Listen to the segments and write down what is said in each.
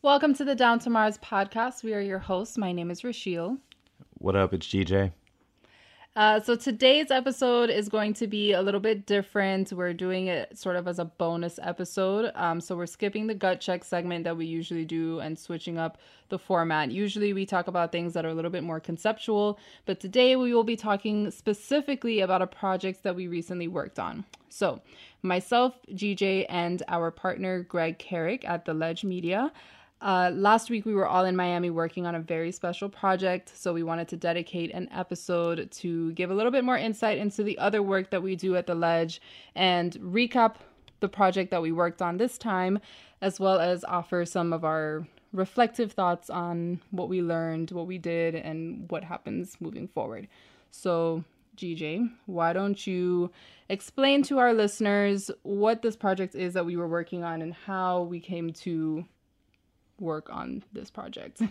Welcome to the Down to Mars podcast. We are your hosts. My name is Rachelle. What up? It's GJ. Uh, so today's episode is going to be a little bit different. We're doing it sort of as a bonus episode. Um, so we're skipping the gut check segment that we usually do and switching up the format. Usually we talk about things that are a little bit more conceptual, but today we will be talking specifically about a project that we recently worked on. So myself, GJ, and our partner Greg Carrick at the Ledge Media uh, last week, we were all in Miami working on a very special project, so we wanted to dedicate an episode to give a little bit more insight into the other work that we do at the Ledge and recap the project that we worked on this time, as well as offer some of our reflective thoughts on what we learned, what we did, and what happens moving forward. So, GJ, why don't you explain to our listeners what this project is that we were working on and how we came to work on this project?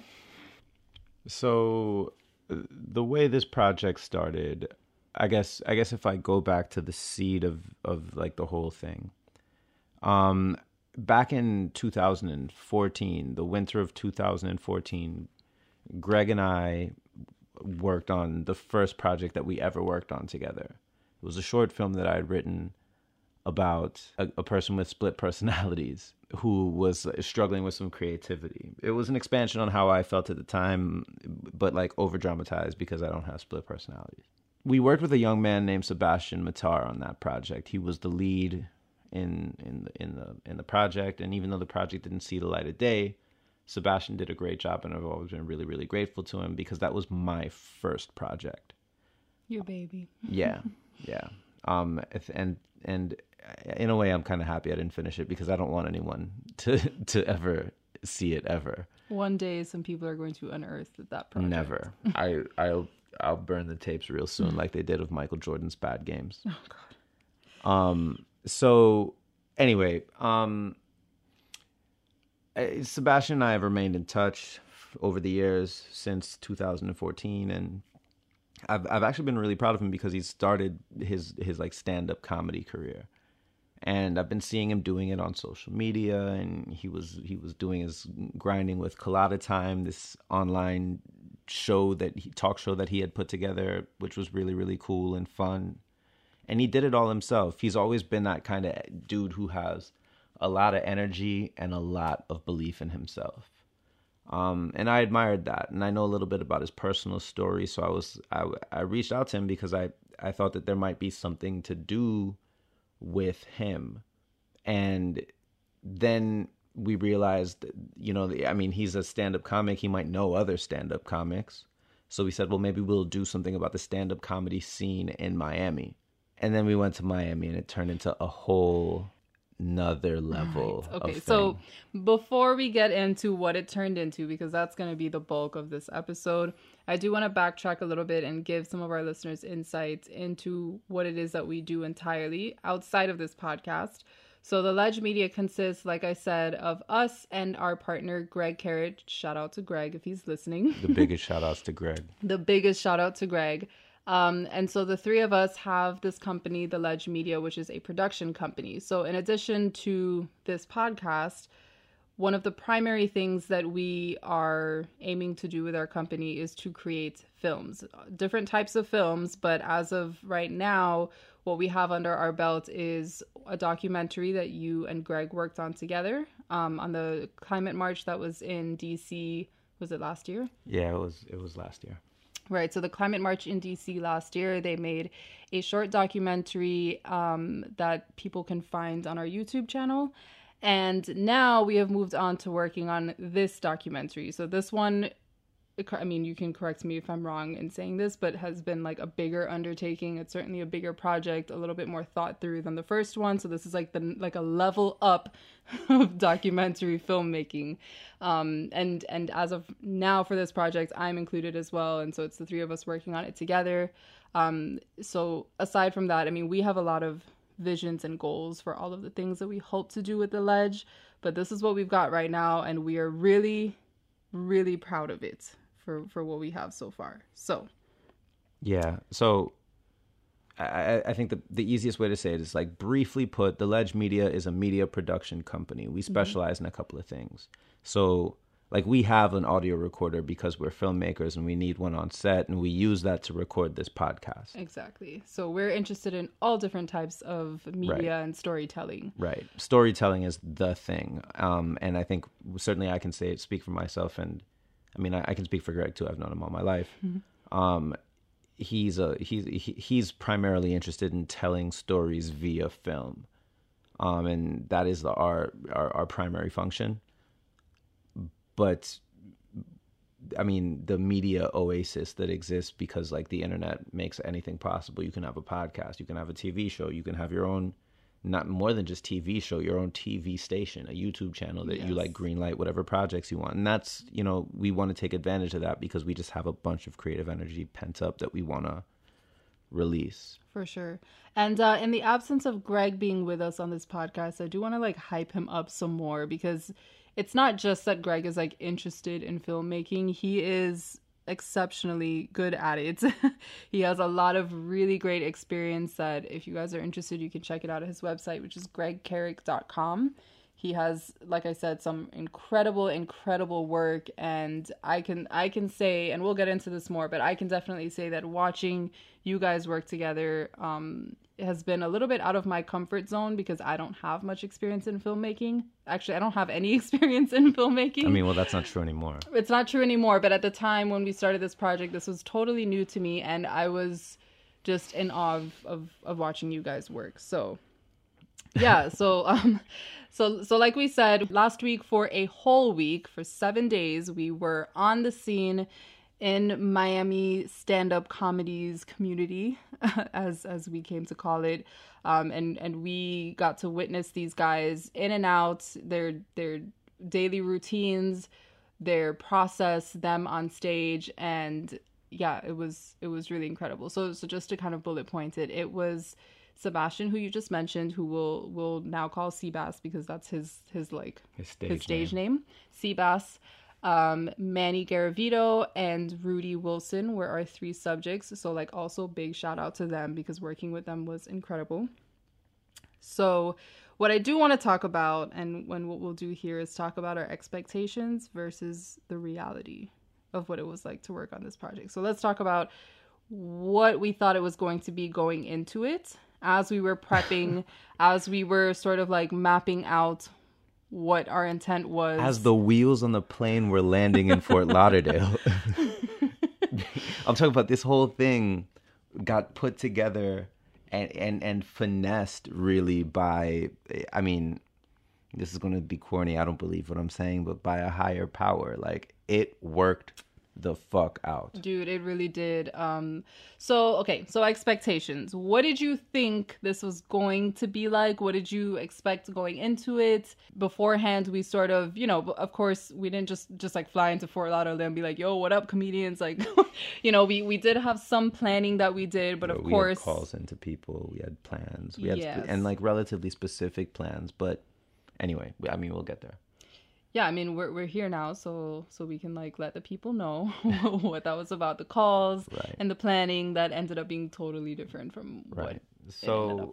So, the way this project started, I guess, I guess if I go back to the seed of of like the whole thing, um, back in 2014, the winter of 2014, Greg and I worked on the first project that we ever worked on together. It was a short film that I had written about a, a person with split personalities who was uh, struggling with some creativity. It was an expansion on how I felt at the time, but like over dramatized because I don't have split personalities. We worked with a young man named Sebastian Matar on that project. He was the lead in in the in the in the project, and even though the project didn't see the light of day, Sebastian did a great job, and I've always been really really grateful to him because that was my first project. Your baby. yeah, yeah. Um, and and in a way, I'm kind of happy I didn't finish it because I don't want anyone to to ever see it ever. One day, some people are going to unearth that project. Never. I I'll I'll burn the tapes real soon, like they did of Michael Jordan's bad games. Oh God. Um. So anyway, um, eh, Sebastian and I have remained in touch over the years since 2014, and I've I've actually been really proud of him because he started his his like stand up comedy career. And I've been seeing him doing it on social media and he was he was doing his grinding with Colada Time this online show that he talk show that he had put together which was really really cool and fun. And he did it all himself. He's always been that kind of dude who has a lot of energy and a lot of belief in himself um, and I admired that and I know a little bit about his personal story so I was I, I reached out to him because I I thought that there might be something to do with him. And then we realized you know i mean he's a stand-up comic he might know other stand-up comics. So we said well maybe we'll do something about the stand-up comedy scene in miami. And then we went to miami and it turned into a whole another level right. okay so before we get into what it turned into because that's going to be the bulk of this episode I do want to backtrack a little bit and give some of our listeners insights into what it is that we do entirely outside of this podcast. So the Ledge Media consists, like I said, of us and our partner Greg Carrick. Shout out to Greg if he's listening. The biggest shout outs to Greg. the biggest shout out to Greg. Um, and so the three of us have this company, the Ledge Media, which is a production company. So in addition to this podcast, one of the primary things that we are aiming to do with our company is to create films, different types of films. But as of right now, what we have under our belt is a documentary that you and Greg worked on together um, on the climate march that was in DC. Was it last year? Yeah, it was. It was last year. Right. So the climate march in DC last year, they made a short documentary um, that people can find on our YouTube channel. And now we have moved on to working on this documentary. So this one I mean, you can correct me if I'm wrong in saying this, but has been like a bigger undertaking. It's certainly a bigger project, a little bit more thought through than the first one. So this is like the like a level up of documentary filmmaking. Um, and and as of now for this project, I'm included as well, and so it's the three of us working on it together. Um, so aside from that, I mean, we have a lot of visions and goals for all of the things that we hope to do with the ledge. But this is what we've got right now, and we are really, really proud of it for for what we have so far. So, yeah. So, I, I think the, the easiest way to say it is like briefly put, the Ledge Media is a media production company. We specialize mm-hmm. in a couple of things. So like we have an audio recorder because we're filmmakers and we need one on set and we use that to record this podcast exactly so we're interested in all different types of media right. and storytelling right storytelling is the thing um, and i think certainly i can say speak for myself and i mean i, I can speak for greg too i've known him all my life mm-hmm. um, he's a he's he, he's primarily interested in telling stories via film um, and that is the, our, our our primary function but I mean, the media oasis that exists because like the internet makes anything possible. You can have a podcast, you can have a TV show, you can have your own, not more than just TV show, your own TV station, a YouTube channel that yes. you like greenlight whatever projects you want. And that's, you know, we want to take advantage of that because we just have a bunch of creative energy pent up that we want to release. For sure. And uh, in the absence of Greg being with us on this podcast, I do want to like hype him up some more because it's not just that Greg is like interested in filmmaking. He is exceptionally good at it. he has a lot of really great experience that if you guys are interested, you can check it out at his website, which is gregcarrick.com. He has, like I said, some incredible, incredible work, and I can I can say, and we'll get into this more, but I can definitely say that watching you guys work together um, has been a little bit out of my comfort zone because I don't have much experience in filmmaking. Actually, I don't have any experience in filmmaking. I mean, well, that's not true anymore. It's not true anymore, but at the time when we started this project, this was totally new to me and I was just in awe of of, of watching you guys work. So, yeah, so um so so like we said, last week for a whole week, for 7 days, we were on the scene in Miami stand-up comedies community, as as we came to call it, um, and and we got to witness these guys in and out their their daily routines, their process, them on stage, and yeah, it was it was really incredible. So so just to kind of bullet point it, it was Sebastian, who you just mentioned, who will will now call Seabass because that's his his like his stage, his stage name. name. Seabass um, Manny Garavito and Rudy Wilson were our three subjects. So, like, also big shout out to them because working with them was incredible. So, what I do want to talk about, and when what we'll do here is talk about our expectations versus the reality of what it was like to work on this project. So, let's talk about what we thought it was going to be going into it as we were prepping, as we were sort of like mapping out what our intent was. As the wheels on the plane were landing in Fort Lauderdale. I'm talking about this whole thing got put together and, and, and finessed really by, I mean, this is going to be corny. I don't believe what I'm saying, but by a higher power. Like it worked the fuck out. Dude, it really did. Um so okay, so expectations. What did you think this was going to be like? What did you expect going into it? Beforehand, we sort of, you know, of course, we didn't just just like fly into Fort Lauderdale and be like, "Yo, what up, comedians?" Like, you know, we we did have some planning that we did, but of we course, calls into people, we had plans. We had yes. and like relatively specific plans, but anyway, I mean, we'll get there yeah, I mean we're we're here now, so so we can like let the people know what that was about, the calls right. and the planning that ended up being totally different from right. so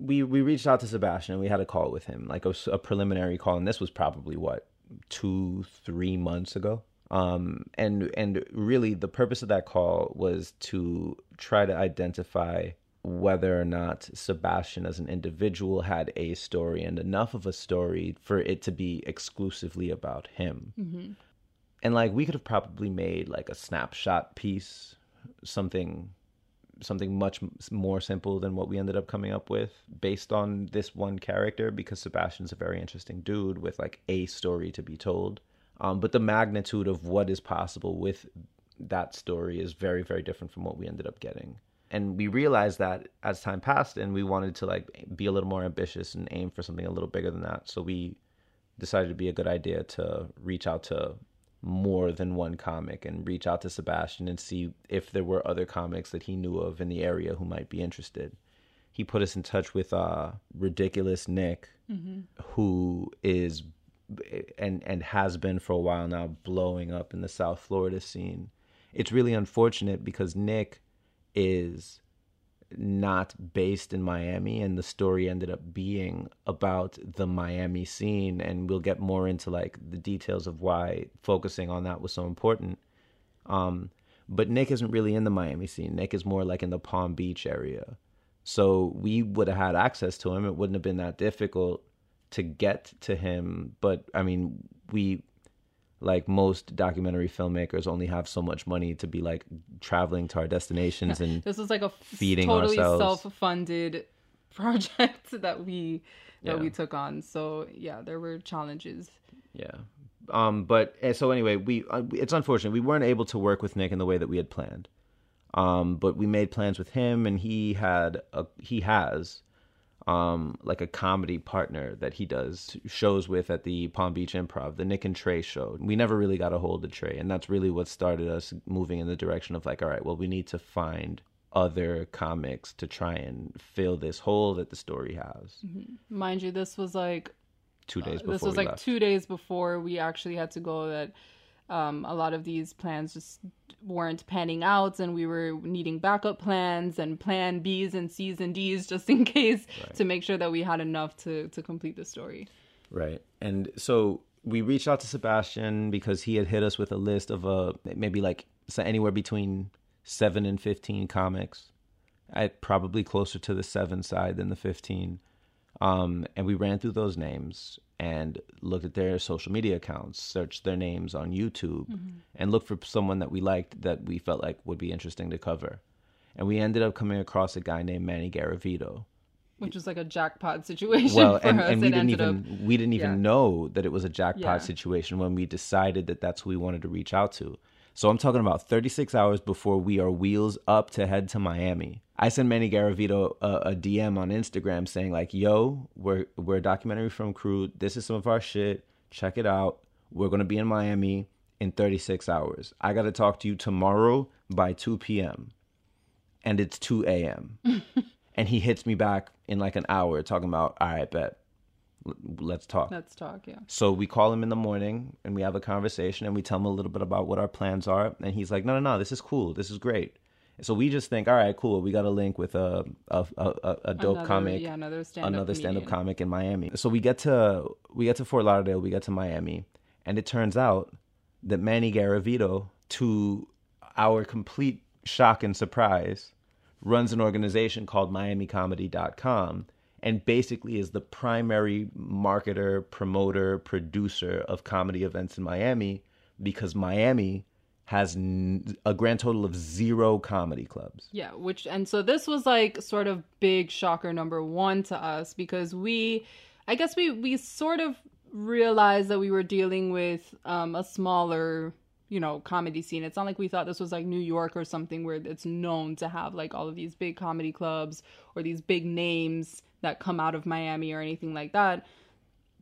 we we reached out to Sebastian and we had a call with him, like a, a preliminary call, and this was probably what two three months ago. Um, and and really the purpose of that call was to try to identify whether or not Sebastian as an individual had a story and enough of a story for it to be exclusively about him. Mm-hmm. And like we could have probably made like a snapshot piece, something something much more simple than what we ended up coming up with based on this one character because Sebastian's a very interesting dude with like a story to be told. Um, but the magnitude of what is possible with that story is very very different from what we ended up getting and we realized that as time passed and we wanted to like be a little more ambitious and aim for something a little bigger than that so we decided to be a good idea to reach out to more than one comic and reach out to Sebastian and see if there were other comics that he knew of in the area who might be interested. He put us in touch with uh, ridiculous Nick, mm-hmm. who is and and has been for a while now blowing up in the South Florida scene. It's really unfortunate because Nick is not based in Miami, and the story ended up being about the Miami scene. And we'll get more into like the details of why focusing on that was so important. Um, but Nick isn't really in the Miami scene. Nick is more like in the Palm Beach area. So we would have had access to him. It wouldn't have been that difficult to get to him. But I mean, we like most documentary filmmakers only have so much money to be like traveling to our destinations and this was like a feeding totally ourselves. self-funded project that we that Yeah. we took on. So yeah, there were challenges. Yeah. Um, but eh, so anyway, we uh, it's unfortunate we weren't able to work with Nick in the way that we had planned. Um, but we made plans with him, and he had a he has um like a comedy partner that he does shows with at the Palm Beach Improv, the Nick and Trey show. We never really got a hold of Trey, and that's really what started us moving in the direction of like, all right, well, we need to find other comics to try and fill this hole that the story has. Mind you, this was like Two days before Uh, this was like left. two days before we actually had to go that um, a lot of these plans just weren't panning out and we were needing backup plans and plan b's and c's and d's just in case to make sure that we had enough to to complete the story Right. And so we reached out to Sebastian because he had hit us with a list of uh maybe like so anywhere between 7 and 15 comics. I probably closer to the 7 side than the 15. Um and we ran through those names and looked at their social media accounts, searched their names on YouTube mm-hmm. and looked for someone that we liked that we felt like would be interesting to cover. And we ended up coming across a guy named Manny Garavito which was like a jackpot situation well for and, us and we didn't even up we didn't even yeah. know that it was a jackpot Yeah. situation when we decided that that's who we wanted to reach out to so i'm talking about 36 hours before we are wheels up to head to miami i sent manny garavito a, a dm on instagram saying like yo we're we're a documentary from crew. This is some of our shit. Check it out. We're going to be in miami in 36 hours. I got to talk to you tomorrow by 2 p.m and it's 2 a.m and he hits me back in like an hour talking about all right bet. Let's talk. Let's talk yeah. So we call him in the morning and we have a conversation and we tell him a little bit about what our plans are. And he's like no no no this is cool. This is great so we just think all right cool we got a link with a a, a, a- dope Another- comic yeah another stand-up another stand-up comedian. comic in Miami. So we get to we get to Fort Lauderdale, we get to Miami, and it turns out that Manny Garavito, to our complete shock and surprise, runs an organization called MiamiComedy.com and basically is the primary marketer, promoter, producer of comedy events in Miami because Miami has n- a grand total of zero comedy clubs. Yeah, which and so this was like sort of big shocker number 1 to us because we I guess we we sort of realized that we were dealing with um a smaller, you know, comedy scene. It's not like we thought this was like New York or something where it's known to have like all of these big comedy clubs or these big names that come out of Miami or anything like that.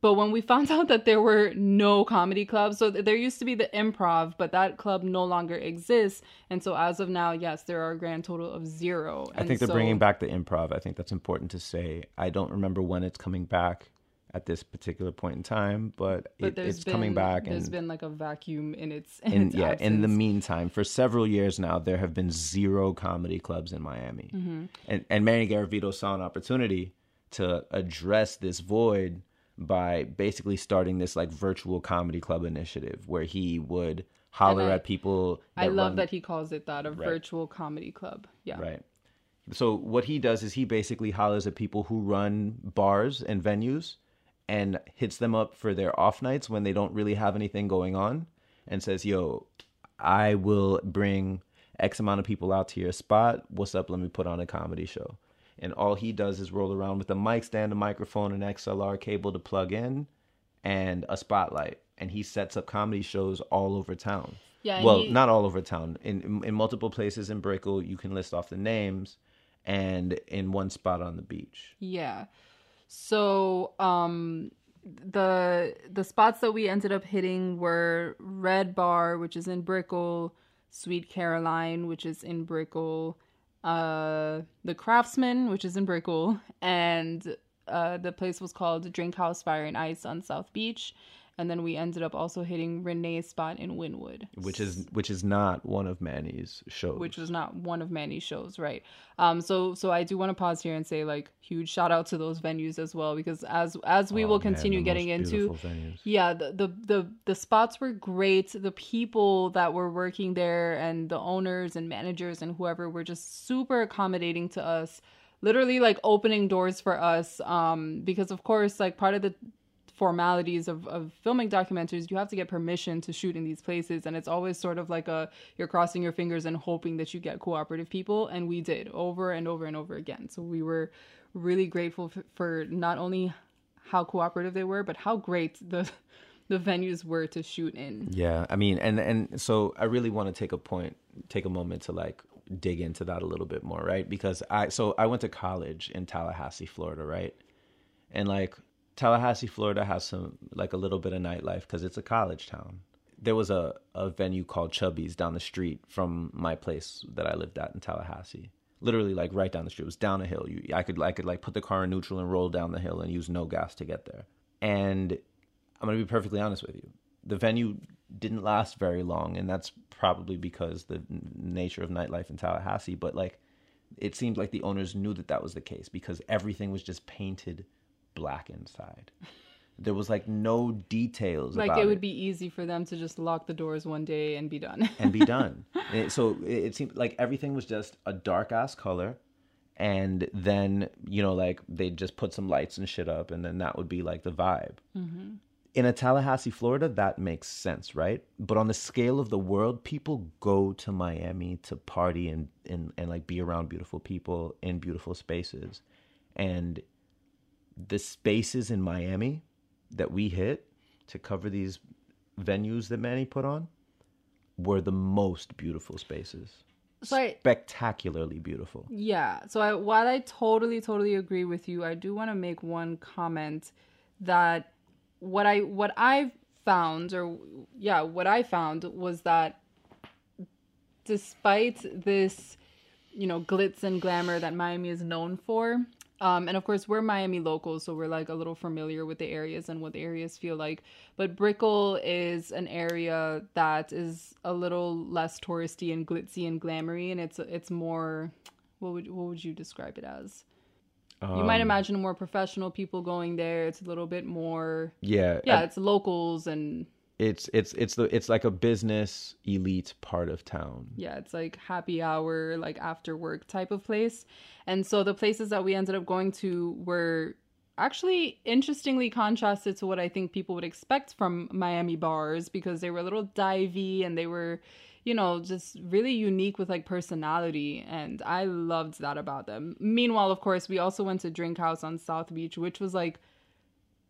But when we found out that there were no comedy clubs, so there used to be the improv, but that club no longer exists. And so as of now, yes, there are a grand total of zero. I think they're bringing back the improv. I think that's important to say. I don't remember when it's coming back at this particular point in time, but, but it, it's been, coming back. There's And been like a vacuum in its, in, in, its yeah, in the meantime, for several years now, there have been zero comedy clubs in Miami, Mm-hmm. and and Manny Garavito saw an opportunity to address this void by basically starting this like virtual comedy club initiative where he would holler I- at people. I love run- that he calls it that a virtual comedy club. Yeah. Right. So what he does is he basically hollers at people who run bars and venues and hits them up for their off nights when they don't really have anything going on and says, "Yo, I will bring X amount of people out to your spot. What's up? Let me put on a comedy show." And all he does is roll around with a mic stand, a microphone, an XLR cable to plug in, and a spotlight. And he sets up comedy shows all over town. Yeah, Well, he- not all over town. In, in in multiple places in Brickell, you can list off the names, and in one spot on the beach. Yeah. So um the the spots that we ended up hitting were Red Bar, which is in Brickell, Sweet Caroline, which is in Brickell, uh the Craftsman, which is in Brickell, and uh the place was called Drink House Fire and Ice on South Beach. And then we ended up also hitting Renee's spot in Wynwood, which is which is not one of Manny's shows. which was not one of Manny's shows, right? Um, so so I do want to pause here and say like huge shout out to those venues as well because as as we Oh, will continue the getting into, venues. yeah, the, the the the spots were great. The people that were working there and the owners and managers and whoever were just super accommodating to us. Literally like opening doors for us um because of course like part of the formalities of, of filming documentaries you have to get permission to shoot in these places and it's always sort of like a you're crossing your fingers and hoping that you get cooperative people and we did over and over and over again so we were really grateful f- for not only how cooperative they were but how great the the venues were to shoot in Yeah, I mean, and and so I really want to take a point, take a moment to like dig into that a little bit more, right? Because I so I went to college in Tallahassee, Florida, right? And like Tallahassee, Florida has some like a little bit of nightlife because it's a college town. There was a a venue called Chubby's down the street from my place that I lived at in Tallahassee. Literally, like right down the street. It was down a hill. You, I could I could like put the car in neutral and roll down the hill and use no gas to get there. And I'm gonna be perfectly honest with you. The venue didn't last very long, and that's probably because the nature of nightlife in Tallahassee. But like, it seemed like the owners knew that that was the case because everything was just painted black inside. There was like no details. like about it would be easy for them to just lock the doors one day and be done and be done. And so it, it seemed like everything was just a dark ass color, and then you know like they'd just put some lights and shit up, and then that would be like the vibe. Mm-hmm. In a Tallahassee, Florida, that makes sense, right? But on the scale of the world, people go to Miami to party and and, and like be around beautiful people in beautiful spaces, and the spaces in Miami that we hit to cover these venues that Manny put on were the most beautiful spaces. So I- Spectacularly beautiful. Yeah. So I, while I totally, totally agree with you, I do want to make one comment that what I what I found, or yeah, what I found was that despite this, you know, glitz and glamour that Miami is known for. Um, and of course, we're Miami locals, so we're like a little familiar with the areas and what the areas feel like. But Brickell is an area that is a little less touristy and glitzy and glamoury, and it's it's more. What would what would you describe it as? you might imagine more professional people going there. It's a little bit more. Yeah, Yeah, I- it's locals and it's it's it's the it's like a business elite part of town. Yeah, it's like happy hour, like after work type of place. And so the places that we ended up going to were actually interestingly contrasted to what I think people would expect from Miami bars because they were a little divey and they were, you know, just really unique with like personality. And I loved that about them. Meanwhile, of course, we also went to Drink House on South Beach, which was like,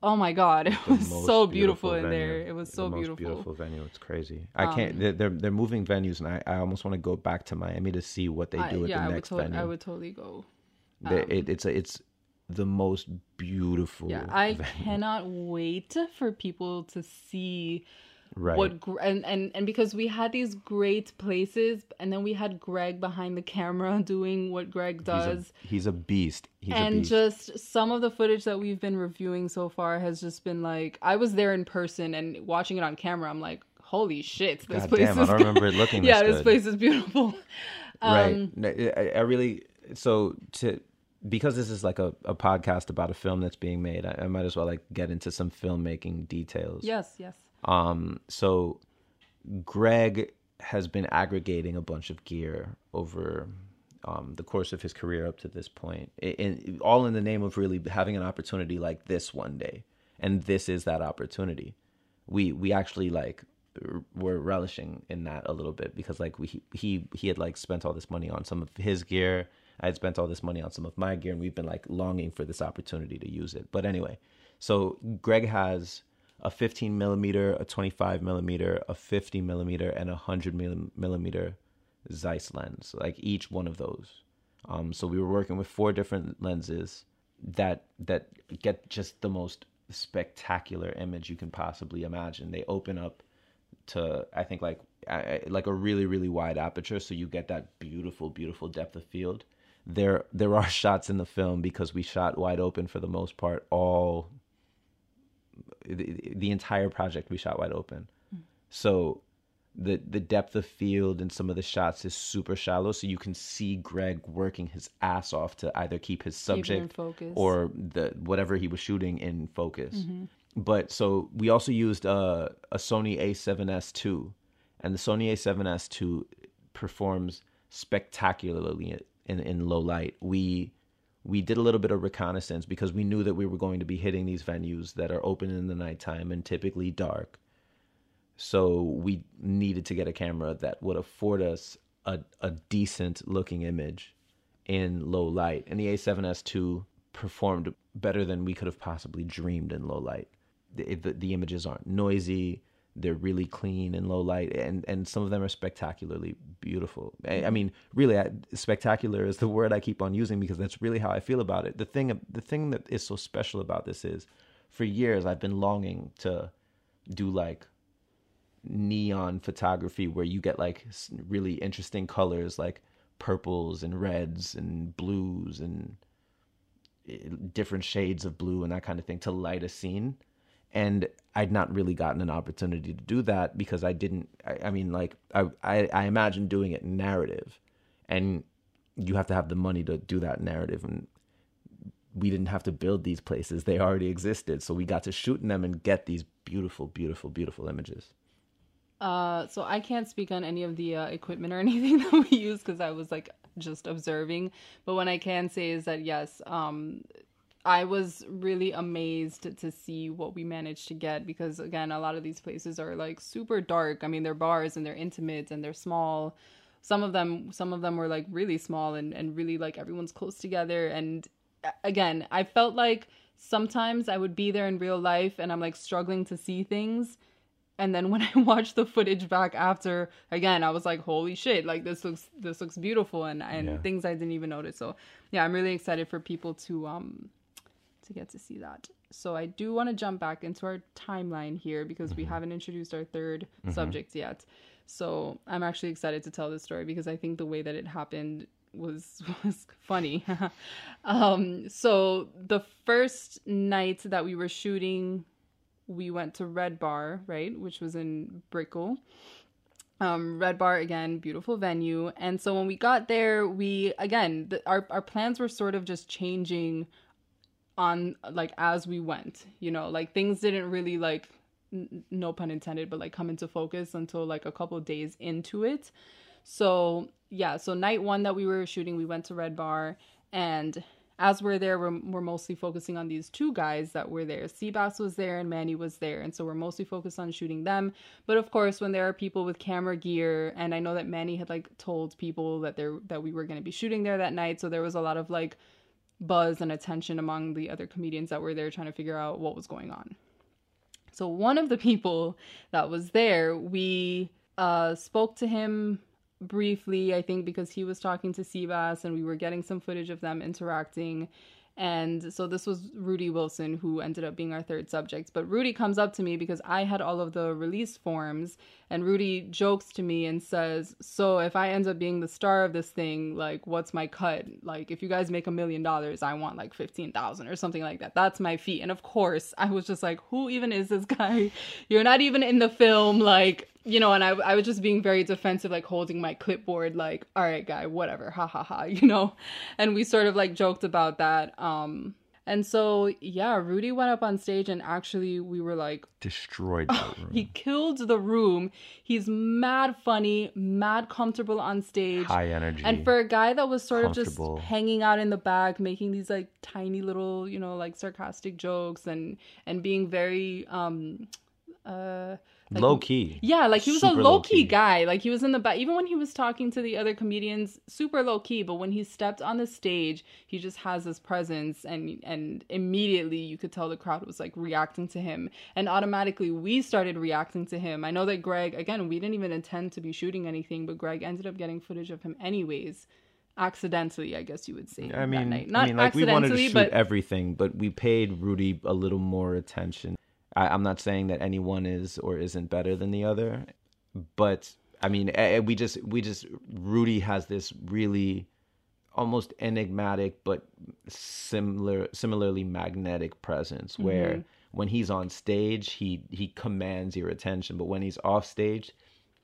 oh my God, it was so beautiful in venue. there. It was so the most beautiful. Um, beautiful venue. It's crazy. I can't. They're, they're they're moving venues, and I, I almost want to go back to Miami to see what they I- do at yeah, the I would, next to- venue. I would totally go. They- it, it's a, it's the most beautiful. Yeah, I venue. cannot wait for people to see right. what and, and and because we had these great places, and then we had Greg behind the camera doing what Greg he's does, a, he's a beast. He's a and beast. just some of the footage that we've been reviewing so far has just been like I was there in person and watching it on camera. I'm like, holy shit, this God place damn, I is don't remember it looking yeah, this this place is beautiful. right Um, I, I really so to because this is like a, a podcast about a film that's being made I, I might as well like get into some filmmaking details yes, yes. Um so greg has been aggregating a bunch of gear over um, the course of his career up to this point, in, all in the name of really having an opportunity like this one day, and this is that opportunity. We we actually like were relishing in that a little bit because like we he he had like spent all this money on some of his gear. I had spent all this money on some of my gear, and we've been like longing for this opportunity to use it. But anyway, so Greg has a 15 millimeter, a 25 millimeter, a 50 millimeter, and a 100 millimeter Zeiss lens, like each one of those. Um, so we were working with four different lenses that that get just the most spectacular image you can possibly imagine. They open up to I think like I- like a really really wide aperture, so you get that beautiful beautiful depth of field. There there are shots in the film because we shot wide open for the most part all the, the entire project we shot wide open. So the the depth of field in some of the shots is super shallow, so you can see Greg working his ass off to either keep his subject focus. or the whatever he was shooting in focus. But so we also used uh, a Sony A7S2 and the Sony A7S2 performs spectacularly in in low light. We we did a little bit of reconnaissance because we knew that we were going to be hitting these venues that are open in the nighttime and typically dark. So we needed to get a camera that would afford us a, a decent looking image in low light. And the A7S II performed better than we could have possibly dreamed in low light. The, the, the images aren't noisy. They're really clean and low light, and, and some of them are spectacularly beautiful. I, I mean, really, I, spectacular is the word I keep on using because that's really how I feel about it. The thing, the thing that is so special about this is, for years I've been longing to do like neon photography where you get like really interesting colors like purples and reds and blues and eh, different shades of blue and that kind of thing to light a scene and i'd not really gotten an opportunity to do that because i didn't i, I mean like I, I i imagine doing it narrative. And you have to have the money to do that narrative. And we didn't have to build these places. They already existed. So we got to shoot in them and get these beautiful beautiful beautiful images. Uh, so I can't speak on any of the uh, equipment or anything that we use because I was like just observing. But what I can say is that yes, um, I was really amazed to see what we managed to get because again, a lot of these places are like super dark. I mean, they're bars and they're intimate and they're small. Some of them, some of them were like really small and and really like everyone's close together. And uh, again, I felt like sometimes I would be there in real life and I'm like struggling to see things and then when i watched the footage back after again i was like holy shit like this looks this looks beautiful and and Yeah. things i didn't even notice so yeah i'm really excited for people to um to get to see that. So i do want to jump back into our timeline here because we haven't introduced our 3rd subject yet. So i'm actually excited to tell this story because i think the way that it happened was was funny. Um so the first night that we were shooting we went to Red Bar, right, which was in Brickell. Um, Red Bar again, beautiful venue. And so when we got there, we again the, our our plans were sort of just changing on like as we went. You know, like things didn't really like n- no pun intended, but like come into focus until like a couple days into it. So yeah, so night one that we were shooting, we went to Red Bar, and as we're there, we're, we're mostly focusing on these two guys that were there. Seabass was there and Manny was there, and so we're mostly focused on shooting them. But of course, when there are people with camera gear, and I know that Manny had like told people that there that we were going to be shooting there that night, so there was a lot of like buzz and attention among the other comedians that were there trying to figure out what was going on. So one of the people that was there, we uh, spoke to him briefly, I think, because he was talking to Seabass and we were getting some footage of them interacting. And so this was Rudy Wilson, who ended up being our third subject. But Rudy comes up to me because I had all of the release forms, and Rudy jokes to me and says, So if I end up being the star of this thing, like, what's my cut? Like, if you guys make a million dollars, I want like 15,000 or something like that. That's my fee. And of course, I was just like, Who even is this guy? You're not even in the film. Like, you know, and I, I was just being very defensive, like holding my clipboard, like, all right, guy, whatever, ha ha ha, you know? And we sort of like joked about that. Um, and so, yeah, Rudy went up on stage and actually we were like, destroyed room he killed the room. He's mad funny, mad comfortable on stage. high energy And for a guy that was sort of just hanging out in the back, making these like tiny little, you know, like sarcastic jokes and and being very um uh like, low key yeah, like he was a Super low key low-key. guy. Like he was in the back, even when he was talking to the other comedians, super low key. But when he stepped on the stage, he just has this presence, and and immediately you could tell the crowd was like reacting to him, and automatically we started reacting to him. I know that Greg, again, we didn't even intend to be shooting anything, but Greg ended up getting footage of him anyways, accidentally, I guess you would say. I that mean, night. not I mean, like we wanted to shoot but everything, but we paid Rudy a little more attention. I, I'm not saying that anyone is or isn't better than the other, but I mean, we just we just Rudy has this really almost enigmatic but similar similarly magnetic presence where mm-hmm. when he's on stage, he he commands your attention, but when he's off stage,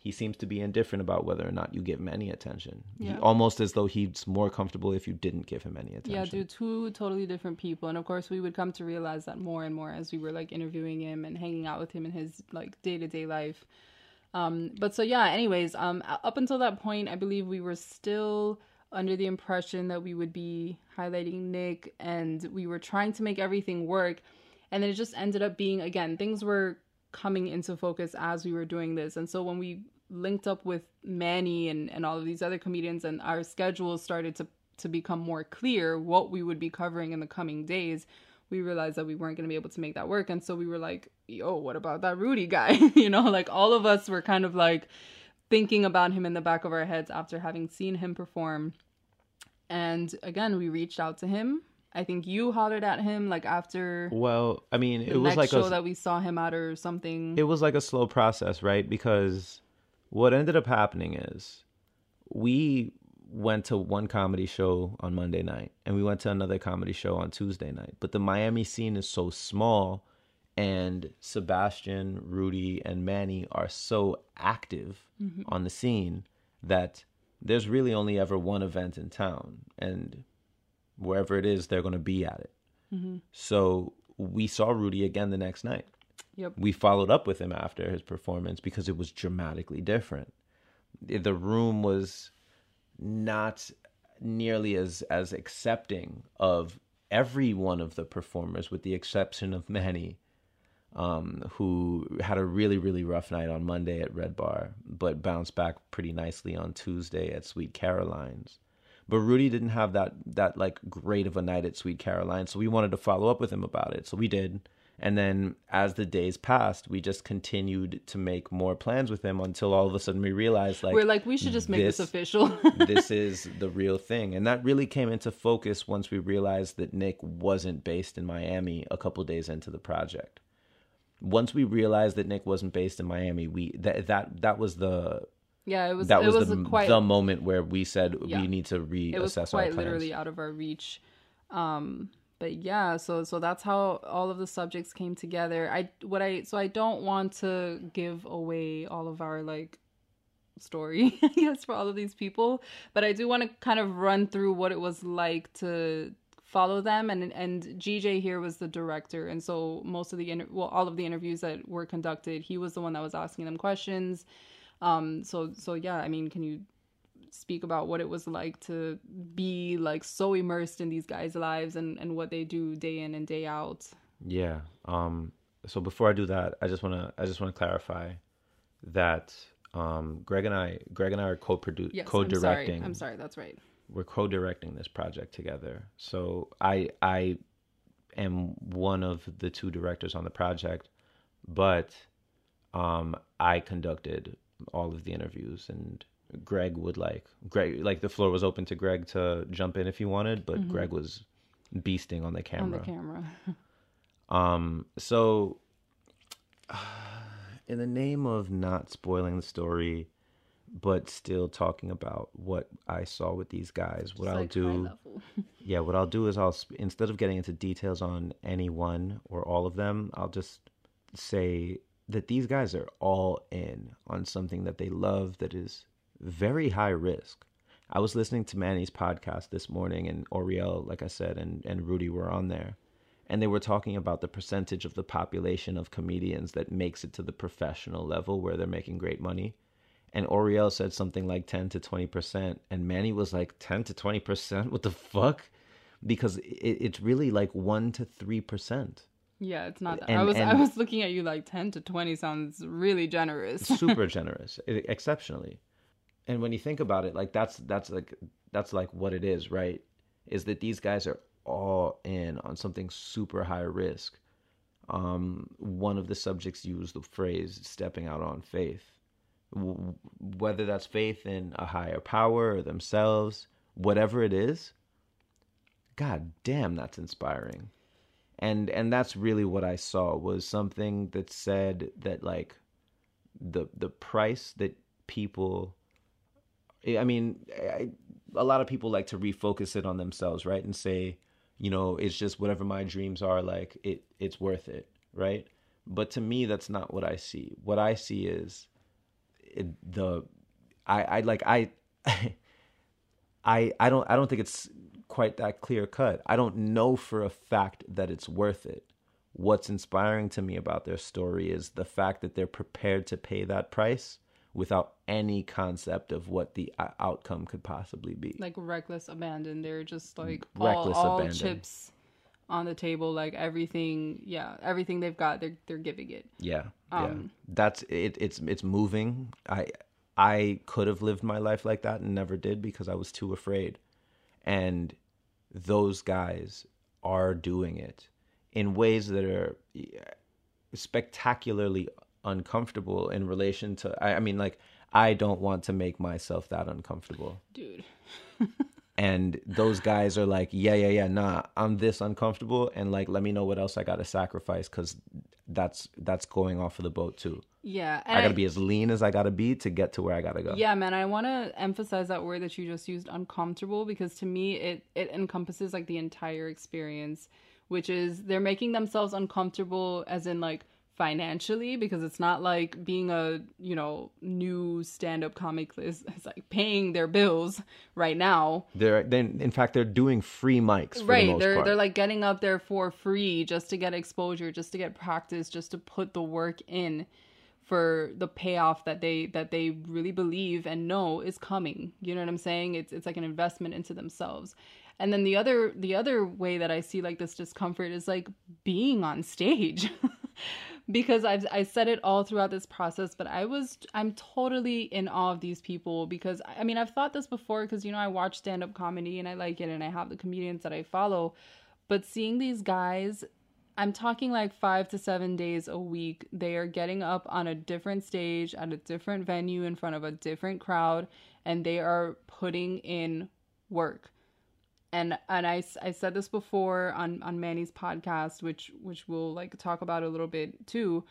he seems to be indifferent about whether or not you give him any attention. Yeah. He, almost as though he's more comfortable if you didn't give him any attention. Yeah, dude, two totally different people. And of course, we would come to realize that more and more as we were like interviewing him and hanging out with him in his like day to day life. Um, but so yeah, anyways, um, up until that point, I believe we were still under the impression that we would be highlighting Nick and we were trying to make everything work. And then it just ended up being, again, things were coming into focus as we were doing this. And so when we linked up with Manny and, and all of these other comedians and our schedules started to, to become more clear what we would be covering in the coming days, we realized that we weren't going to be able to make that work. And so we were like, yo, what about that Rudy guy? you know, like all of us were kind of like thinking about him in the back of our heads after having seen him perform. And again, we reached out to him. I think you hollered at him like after Well, I mean, it was like show a that we saw him at or something. it was like a slow process, right? Because what ended up happening is we went to one comedy show on Monday night and we went to another comedy show on Tuesday night. But the Miami scene is so small and Sebastian, Rudy, and Manny are so active mm-hmm. on the scene that there's really only ever one event in town and wherever it is they're going to be at it. Mm-hmm. So we saw Rudy again the next night yep. we followed up with him after his performance because it was dramatically different. The room was not nearly as as accepting of every one of the performers, with the exception of Manny, um, who had a really really rough night on Monday at Red Bar, but bounced back pretty nicely on Tuesday at Sweet Caroline's. But Rudy didn't have that that like great of a night at Sweet Caroline, so we wanted to follow up with him about it. So we did. And then as the days passed, we just continued to make more plans with him until all of a sudden we realized like we're like, we should just make this, this- official. this is the real thing. And that really came into focus once we realized that Nick wasn't based in Miami a couple days into the project. Once we realized that Nick wasn't based in Miami, we that that that was the yeah, it was that it was, was the quite the moment where we said Yeah. we need to reassess. it was reassess our quite plans. literally out of our reach. Um but yeah, so so that's how all of the subjects came together. I what I so I don't want to give away all of our like story, I guess, for all of these people, but I do want to kind of run through what it was like to follow them and and GJ here was the director and so most of the inter- well all of the interviews that were conducted he was the one that was asking them questions um so so yeah I mean can you speak about what it was like to be like so immersed in these guys' lives and and what they do day in and day out. Yeah. Um so before I do that, I just want to I just want to clarify that um Greg and I Greg and I are co-produ- Yes, co-directing. I'm sorry. I'm sorry. That's right. We're co-directing this project together. So I I am one of the two directors on the project, but um I conducted all of the interviews and Greg would like Greg like the floor was open to Greg to jump in if he wanted, but Greg was beasting on the camera. Mm-hmm. On the camera. Um, so in the name of not spoiling the story, but still talking about what I saw with these guys, what I'll do, yeah, what I'll do is I'll instead of getting into details on any one or all of them, I'll just say that these guys are all in on something that they love that is very high risk. I was listening to Manny's podcast this morning, and Oriel, like I said, and, and Rudy were on there. And they were talking about the percentage of the population of comedians that makes it to the professional level where they're making great money. And Oriel said something like 10 to 20%. And Manny was like, 10 to 20%? What the fuck? Because it, it's really like 1 to 3%. Yeah, it's not that. I And- was I was looking at you like 10 to 20 sounds really generous. super generous exceptionally and when you think about it like that's that's like that's like what it is right? Is that these guys are all in on something super high risk. Um one of the subjects used the phrase stepping out on faith. Whether that's faith in a higher power or themselves whatever it is god damn that's inspiring. And and that's really what i saw was something that said that like the the price that people i mean I, a lot of people like to refocus it on themselves right and say you know it's just whatever my dreams are like it it's worth it right? But to me, that's not what I see. What I see is it, the I I like I I I don't I don't think it's quite that clear cut. I don't know for a fact that it's worth it. What's inspiring to me about their story is the fact that they're prepared to pay that price without any concept of what the uh, outcome could possibly be. Like reckless abandon. They're just like Reckless all, all abandon. chips on the table, like everything. Yeah, everything they've got, they're they're giving it. Yeah, Um, yeah. That's it. It's it's moving. I I could have lived my life like that and never did because I was too afraid. And those guys are doing it in ways that are spectacularly uncomfortable in relation to. I, I mean, like I don't want to make myself that uncomfortable. Dude. And those guys are like, yeah, yeah, yeah, nah, I'm this uncomfortable, and like, let me know what else I got to sacrifice because that's that's going off of the boat too. Yeah. I gotta be as lean as I gotta be to get to where I gotta go. Yeah, man, I want to emphasize that word that you just used, uncomfortable, because to me it it encompasses like the entire experience, which is they're making themselves uncomfortable as in like financially because it's not like being a, you know, new stand-up comic is it's like paying their bills right now. They're then, in fact, they're doing free mics for the right most they're part. they're like getting up there for free just to get exposure just to get practice just to put the work in for the payoff that they that they really believe and know is coming you know what i'm saying it's it's like an investment into themselves and then the other the other way that i see like this discomfort is like being on stage because I've I said it all throughout this process, but I was I'm totally in awe of these people because I mean I've thought this before because you know I watch stand up comedy and I like it and I have the comedians that I follow, but seeing these guys, I'm talking like five to seven days a week. They are getting up on a different stage at a different venue in front of a different crowd, and they are putting in work and and I, I said this before on on Manny's podcast which which we'll like talk about a little bit too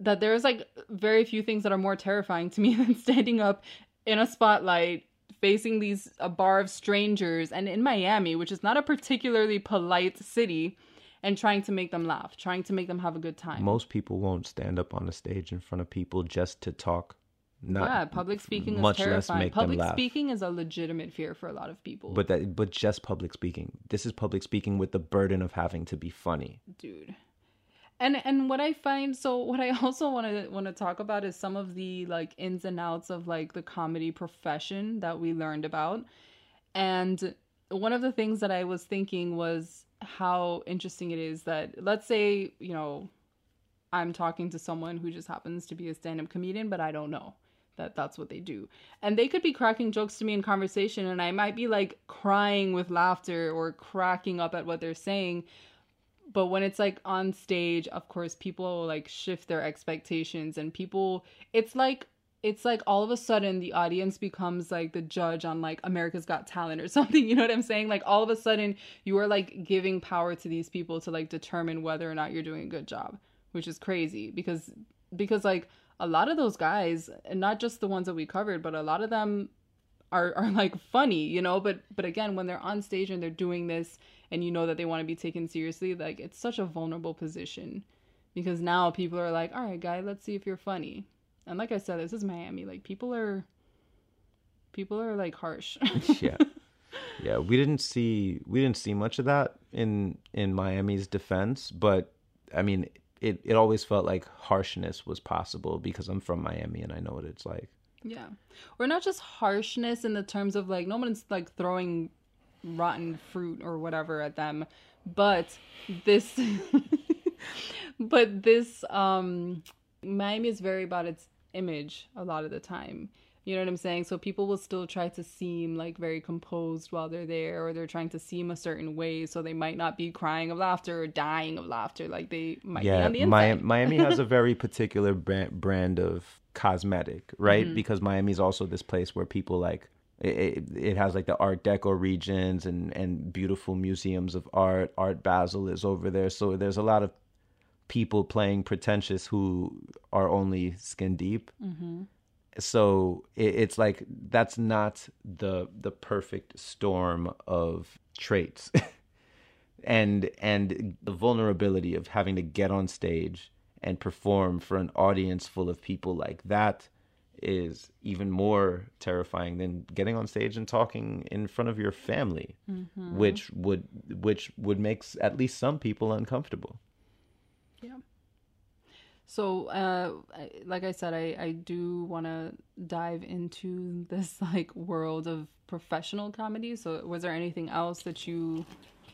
that there's like very few things that are more terrifying to me than standing up in a spotlight facing these a bar of strangers and in Miami which is not a particularly polite city and trying to make them laugh trying to make them have a good time Most people won't stand up on a stage in front of people just to talk. Not, yeah public speaking is much less terrifying make them public laugh. speaking is a legitimate fear for a lot of people But that, but just public speaking. This is public speaking with the burden of having to be funny. dude and and what i find so what i also want to want to talk about is some of the like ins and outs of like the comedy profession that we learned about and one of the things that i was thinking was how interesting it is that let's say you know i'm talking to someone who just happens to be a stand-up comedian but i don't know that that's what they do and they could be cracking jokes to me in conversation and i might be like crying with laughter or cracking up at what they're saying but when it's like on stage of course people like shift their expectations and people it's like it's like all of a sudden the audience becomes like the judge on like America's Got Talent or something. You know what I'm saying? Like all of a sudden you are like giving power to these people to like determine whether or not you're doing a good job, which is crazy because because like a lot of those guys, and not just the ones that we covered, but a lot of them are are like funny, you know, but but again when they're on stage and they're doing this and you know that they want to be taken seriously, like it's such a vulnerable position because now people are like, "All right, guy, let's see if you're funny." And like I said, this is Miami. Like people are people are like harsh. yeah yeah we didn't see we didn't see much of that in in miami's defense but i mean it it always felt like harshness was possible because i'm from miami and i know what it's like Yeah. Or not just harshness in the terms of like no one's like throwing rotten fruit or whatever at them, but this but this um Miami is very about its image a lot of the time. You know what I'm saying? So people will still try to seem like very composed while they're there, or they're trying to seem a certain way, so they might not be crying of laughter or dying of laughter, like they might be yeah on the inside. miami has a very particular brand, brand of cosmetic right Mm-hmm. because miami's also this place where people like it, it, it has like the art deco regions and and beautiful museums of art art basel is over there so there's a lot of people playing pretentious who are only skin deep Mm-hmm. So it, it's like that's not the the perfect storm of traits and and the vulnerability of having to get on stage and perform for an audience full of people like that is even more terrifying than getting on stage and talking in front of your family Mm-hmm. which would which would make at least some people uncomfortable Yeah. So, uh, like I said, I, I do want to dive into this like world of professional comedy. So, was there anything else that you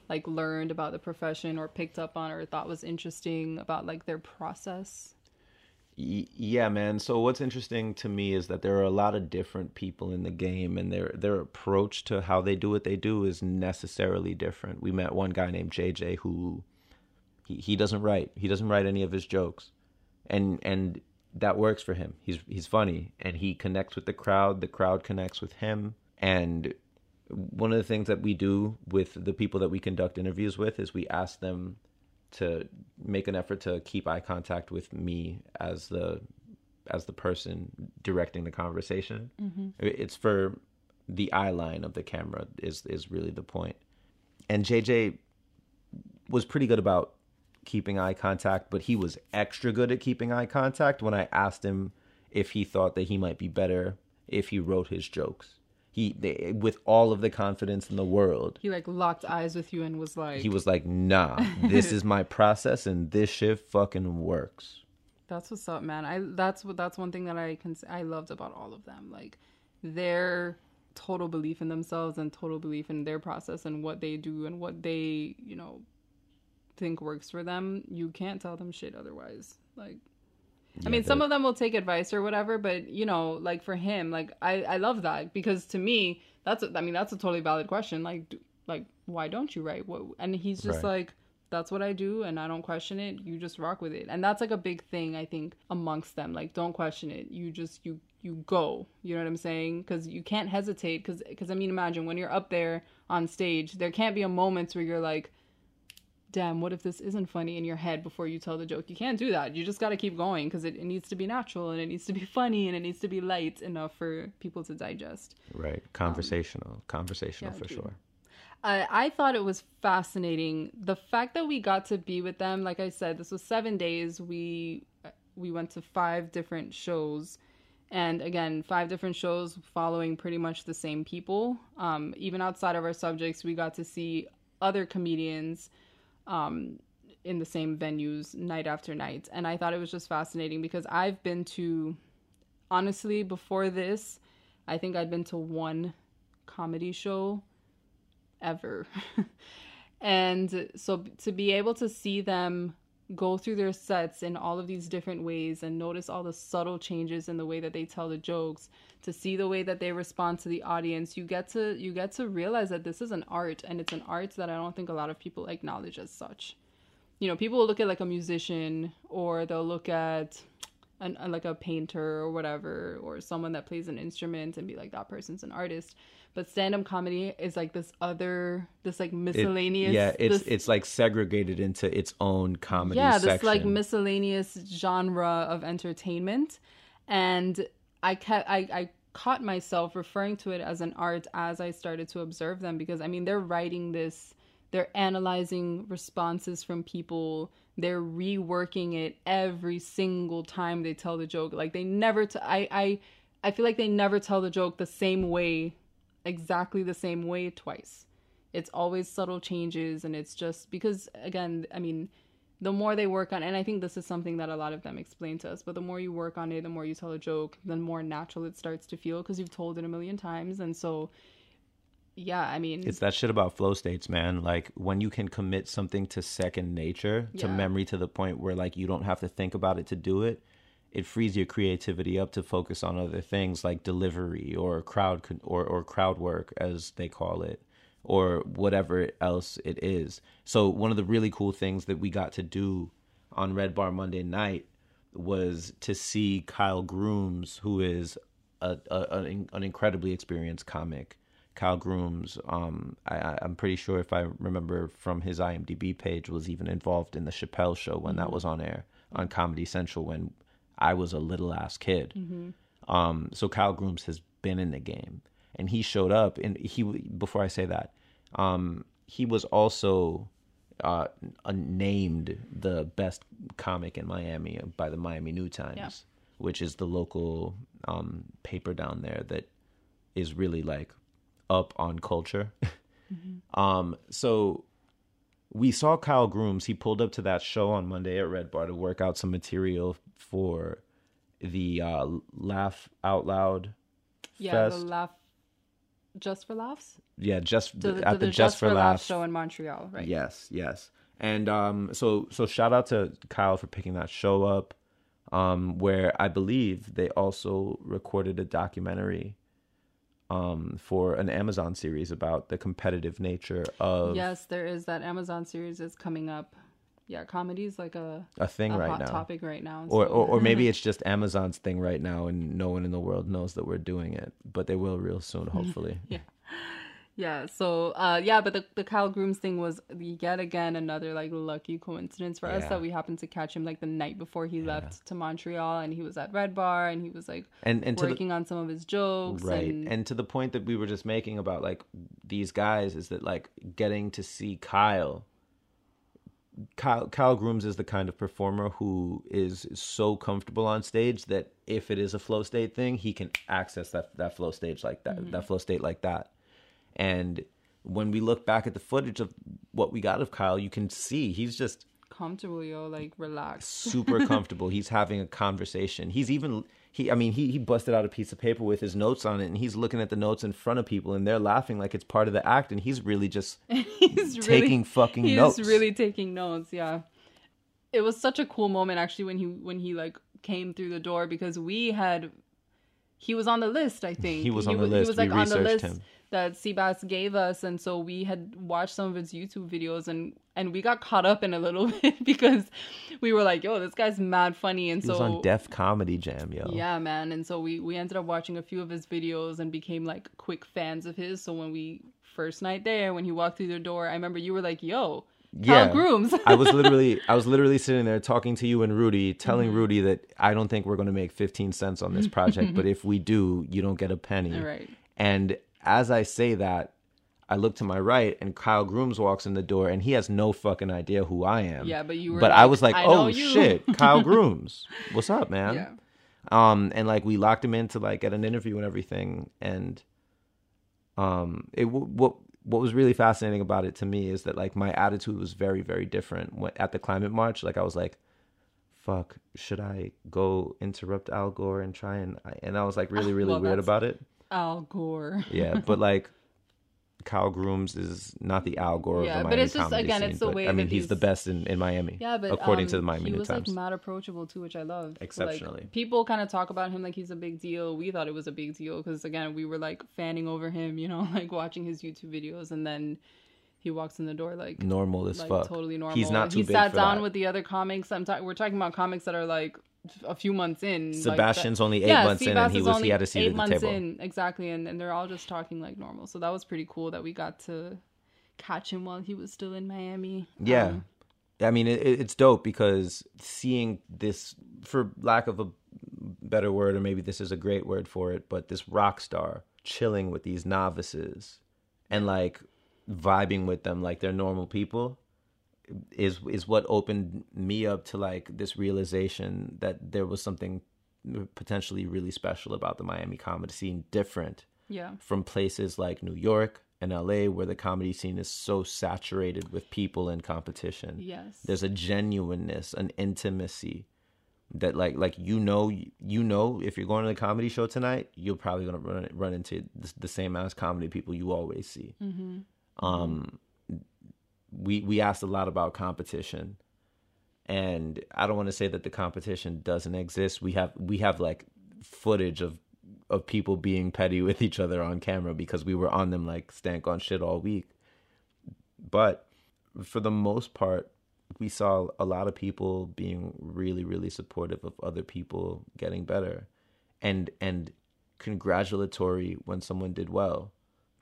like learned about the profession or picked up on or thought was interesting about like their process? Yeah man so what's interesting to me is that there are a lot of different people in the game and their their approach to how they do what they do is necessarily different we met one guy named jj who he, he doesn't write he doesn't write any of his jokes and and that works for him he's he's funny and he connects with the crowd the crowd connects with him and one of the things that we do with the people that we conduct interviews with is we ask them to make an effort to keep eye contact with me as the as the person directing the conversation. Mm-hmm. It's for the eye line of the camera is is really the point. And JJ was pretty good about keeping eye contact, but he was extra good at keeping eye contact when I asked him if he thought that he might be better if he wrote his jokes. He they, with all of the confidence in the world, He like locked eyes with you and was like, he was like, "Nah, this is my process, and this shit fucking works." That's what's up, man. I that's what that's one thing that I can I loved about all of them. Like their total belief in themselves and total belief in their process and what they do and what they, you know, think works for them. You can't tell them shit otherwise. Like I mean, some of them will take advice or whatever, but you know, like for him, like I I love that because to me, that's a, I mean, that's a totally valid question. Like do, like why don't you write? What and he's just Right. like that's what I do and I don't question it. You just rock with it. And that's like a big thing I think amongst them. Like don't question it. You just you you go. You know what I'm saying? Cuz you can't hesitate cuz cuz I mean imagine when you're up there on stage, there can't be a moment where you're like damn, what if this isn't funny in your head before you tell the joke? You can't do that. You just got to keep going because it, it needs to be natural and it needs to be funny and it needs to be light enough for people to digest. Right, conversational, conversational yeah, for dude. sure. I, I thought it was fascinating. The fact that we got to be with them, like I said, this was seven days. We we went to five different shows, and again, five different shows following pretty much the same people. Um, even outside of our subjects, we got to see other comedians um, in the same venues night after night, and I thought it was just fascinating because I've been to, honestly, before this, I think I'd been to one comedy show ever. and so to be able to see them go through their sets in all of these different ways and notice all the subtle changes in the way that they tell the jokes to see the way that they respond to the audience. You get to you get to realize that this is an art and it's an art that I don't think a lot of people acknowledge as such. You know people will look at like a musician or they'll look at an, like a painter or whatever or someone that plays an instrument and be like that person's an artist but stand-up comedy is like this other this like It- miscellaneous yeah, it's this, it's like segregated into its own comedy yeah section. this like miscellaneous genre of entertainment and i kept I, I caught myself referring to it as an art as i started to observe them because i mean they're writing this they're analyzing responses from people they're reworking it every single time they tell the joke. Like they never t- I, I i feel like they never tell the joke the same way exactly the same way twice. It's always subtle changes and it's just because again i mean the more they work on and i think this is something that a lot of them explain to us but the more you work on it the more you tell a joke the more natural it starts to feel because you've told it a million times. And so yeah i mean It's that shit about flow states, man. Like when you can commit something to second nature, to memory to the point where like you don't have to think about it to do it, it frees your creativity up to focus on other things like delivery or crowd con- or or crowd work as they call it or whatever else it is. So one of the really cool things that we got to do on Red Bar Monday night was to see Kyle Grooms, who is a, a an, an incredibly experienced comic. Kyle Grooms, um, I, I'm pretty sure if I remember from his IMDb page, was even involved in the Chappelle show when that was on air on Comedy Central when I was a little ass kid. Um, so Kyle Grooms has been in the game, and he showed up. And he before I say that, um, he was also uh, uh, named the best comic in Miami by the Miami New Times, Yeah. which is the local um, paper down there that is really like up on culture. um, so we saw Kyle Grooms. He pulled up to that show on Monday at Red Bar to work out some material for the uh, Laugh Out Loud Yeah, Fest. the laugh, just for laughs. yeah, just To the, at to the, Just, for, Laughs show in Montreal, right? Yes, yes. And um so so shout out to Kyle for picking that show up. Um where I believe they also recorded a documentary um for an Amazon series about the competitive nature of Yes, there is that Amazon series is coming up. Yeah, comedy is like a, a thing a right hot now. topic right now. Or, so- or or maybe it's just Amazon's thing right now and no one in the world knows that we're doing it, but they will real soon hopefully. Yeah, so uh yeah, but the the Kyle Grooms thing was yet again another like lucky coincidence for us Yeah. that we happened to catch him like the night before he left to Montreal and he was at Red Bar and he was like And and to the, working on some of his jokes right. and, and to the point that we were just making about like these guys is that like getting to see kyle kyle, kyle grooms is the kind of performer who is so comfortable on stage that if it is a flow state thing he can access that that flow stage like that that flow state like that and when we look back at the footage of what we got of kyle you can see he's just comfortable, yo, like relaxed. super comfortable. He's having a conversation. He's even he I mean he he busted out a piece of paper with his notes on it and he's looking at the notes in front of people and they're laughing like it's part of the act and he's really just He's taking fucking he notes. He's really taking notes, yeah. It was such a cool moment actually when he when he like came through the door because we had he was on the list, I think. He was on the He list. was We like on the researched list him. That Seabass gave us and so we had watched some of his YouTube videos and and we got caught up in a little bit because we were like, yo, this guy's mad funny and he so was on Def Comedy Jam, yo. yeah, man. And so we we ended up watching a few of his videos and became like quick fans of his. So when we first night there, when he walked through the door, I remember you were like, "Yo, Yeah. Grooms." I was literally I was literally sitting there talking to you and Rudy, telling Mm-hmm. Rudy that I don't think we're going to make 15 cents on this project, but if we do, you don't get a penny. right. And as I say that, I look to my right and Kyle Grooms walks in the door and he has no fucking idea who I am. Yeah, but you were But I was like, "I "Oh shit, Kyle Grooms. What's up, man?" Yeah. Um and like we locked him in to like get an interview and everything and um it what what was really fascinating about it to me is that like my attitude was very very different at the climate march like I was like fuck should I go interrupt Al Gore and try and and I was like really really Well, weird about it Al Gore. yeah, but like Kyle Grooms is not the Al Gore Yeah, of the but it's just, again, scene, it's the but, way I mean, that he's the best in, in Miami. Yeah, but according to um, the Miami he New was Times. like mad approachable too, which I love. Exceptionally. Like, people kind of talk about him like he's a big deal. We thought it was a big deal because again, we were like fanning over him, you know, like watching his YouTube videos, and then he walks in the door like normal as like fuck. totally normal. He's not too he big sat down that. with the other comics. I'm ta- we're talking about comics that are like a few months in. like, Sebastian's that- only eight yeah, months in, and he was he had a seat eight at the months table. in exactly, and and they're all just talking like normal. So that was pretty cool that we got to catch him while he was still in Miami. Yeah. Um, I mean, it, it's dope because seeing this, for lack of a better word, or maybe this is a great word for it, but this rock star chilling with these novices and like vibing with them like they're normal people is is what opened me up to like this realization that there was something potentially really special about the Miami comedy scene, different yeah. from places like New York and LA where the comedy scene is so saturated with people and competition. Yes. There's a genuineness, an intimacy that like like you know you know if you're going to the comedy show tonight, you're probably going to run run into the, the same ass comedy people you always see. Um we we asked a lot about competition and I don't want to say that the competition doesn't exist. We have we have like footage of of people being petty with each other on camera because we were on them like stank on shit all week. But for the most part, we saw a lot of people being really really supportive of other people getting better and and congratulatory when someone did well.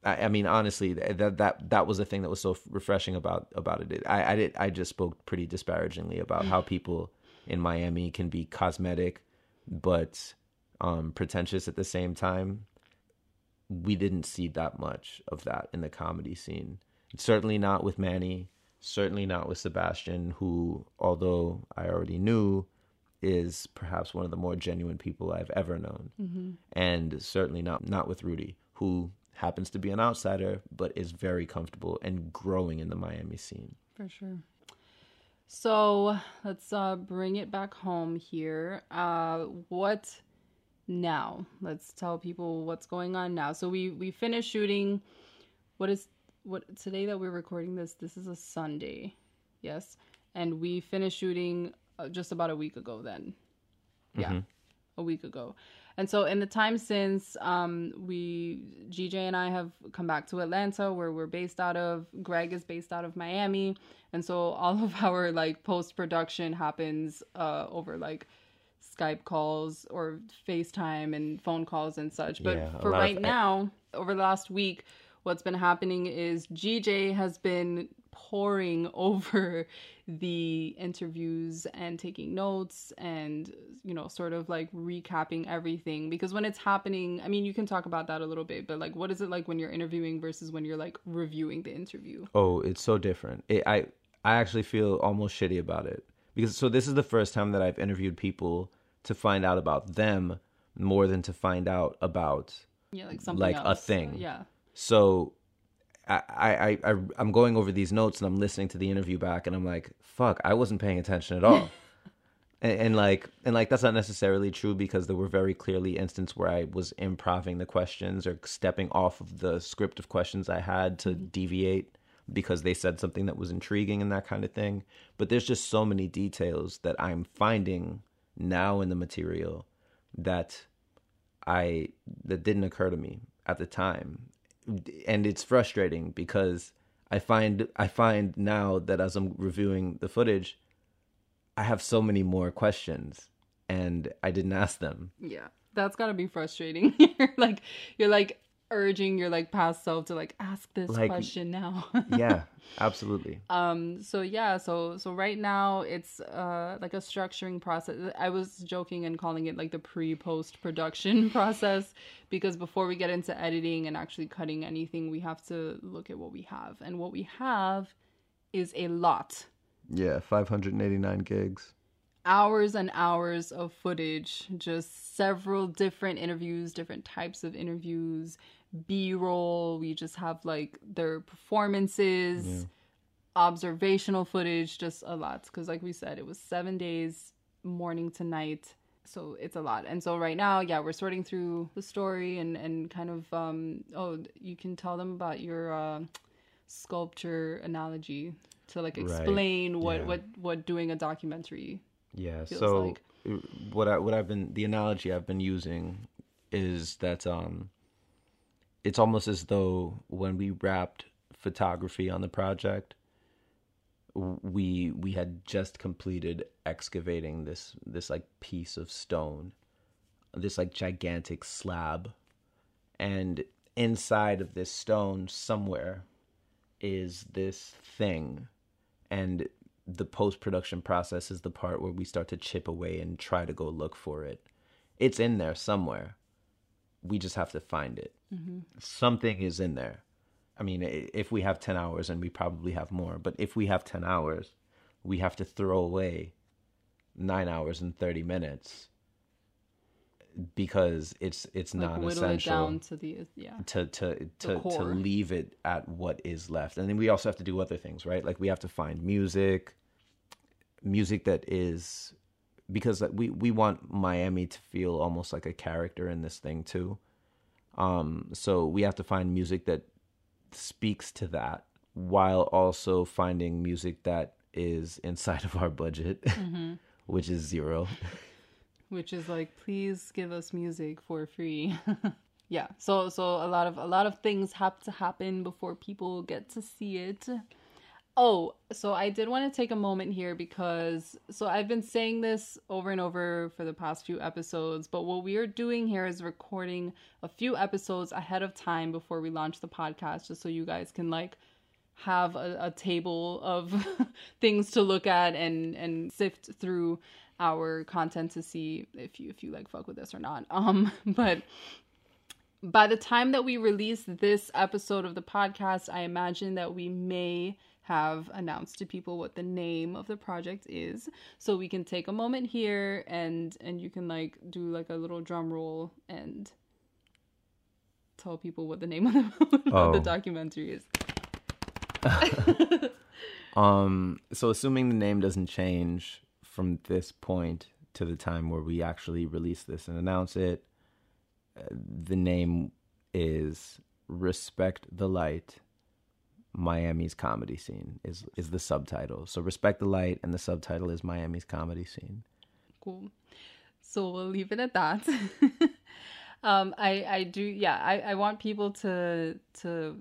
I, I mean, honestly, that that that was the thing that was so refreshing about about it. I I did I just spoke pretty disparagingly about how people in Miami can be cosmetic, but um, pretentious at the same time. We didn't see that much of that in the comedy scene. Certainly not with Manny. Certainly not with Sebastian, who, although I already knew, is perhaps one of the more genuine people I've ever known. Mm-hmm. And certainly not not with Rudy, who happens to be an outsider but is very comfortable and growing in the Miami scene. For sure. So let's uh, bring it back home here. Uh, what now? Let's tell people what's going on now. So we we finished shooting. What is what today that we're recording this? This is a Sunday, yes, and we finished shooting uh, just about a week ago. Then, yeah, Mm-hmm. a week ago. And so in the time since, um, we GJ and I have come back to Atlanta, where we're based out of. Greg is based out of Miami, and so all of our like post production happens uh, over like Skype calls or FaceTime and phone calls and such. But Yeah, for lot of- right now, over the last week, what's been happening is GJ has been poring over the interviews and taking notes and you know sort of like recapping everything because when it's happening i mean you can talk about that a little bit but like what is it like when you're interviewing versus when you're like reviewing the interview Oh, it's so different. It, I I actually feel almost shitty about it because so this is the first time that I've interviewed people to find out about them more than to find out about yeah like something Like a else. thing. yeah So I, I, I, I'm going over these notes and I'm listening to the interview back and I'm like, fuck, I wasn't paying attention at all. and, and like, and like, that's not necessarily true because there were very clearly instances where I was improving the questions or stepping off of the script of questions I had to mm-hmm. deviate because they said something that was intriguing and that kind of thing. But there's just so many details that I'm finding now in the material that I that didn't occur to me at the time, and it's frustrating because I find I find now that as I'm reviewing the footage, I have so many more questions, and I didn't ask them. yeah that's gotta be frustrating you're like you're like urging your like past self to like ask this Like- question now Yeah, absolutely. um so yeah so so right now it's uh like a structuring process i was joking and calling it like the pre post production process because before we get into editing and actually cutting anything we have to look at what we have and what we have is a lot Yeah, 589 gigs. Hours and hours of footage, just several different interviews, different types of interviews, B roll. We just have like their performances, observational footage, just a lot. Because, like we said, it was seven days, morning to night. So it's a lot. And so right now, yeah, we're sorting through the story and, and kind of, um, oh, you can tell them about your uh, sculpture analogy to like Right. explain what, Yeah. what, what doing a documentary Yeah. so like. what I what I've been the analogy I've been using is that um it's almost as though when we wrapped photography on the project we we had just completed excavating this this like piece of stone this like gigantic slab and inside of this stone somewhere is this thing and the post production process is the part where we start to chip away and try to go look for it. It's in there somewhere. We just have to find it. Mm-hmm. Something is in there. I mean, if we have 10 hours, and we probably have more, but if we have 10 hours, we have to throw away nine hours and 30 minutes because it's it's like not it essential down to the yeah. to to to, to leave it at what is left. And then we also have to do other things right? Like we have to find music music that is because like, we we want miami to feel almost like a character in this thing too. Um so we have to find music that speaks to that while also finding music that is inside of our budget which is zero which is like please give us music for free. Yeah so so a lot of a lot of things have to happen before people get to see it. Oh so i did want to take a moment here because so i've been saying this over and over for the past few episodes but what we are doing here is recording a few episodes ahead of time before we launch the podcast just so you guys can like have a, a table of things to look at and and sift through our content to see if you if you like fuck with this or not um but by the time that we release this episode of the podcast i imagine that we may have announced to people what the name of the project is. So we can take a moment here and and you can like do like a little drum roll and tell people what the name of the, Oh. of the documentary is. Um, so assuming the name doesn't change from this point to the time where we actually release this and announce it, uh, the name is Respect the Light. Miami's comedy scene is is the subtitle. So Respect the Light and the subtitle is Miami's comedy scene. Cool. So we'll leave it at that. um, I I do yeah. I I want people to to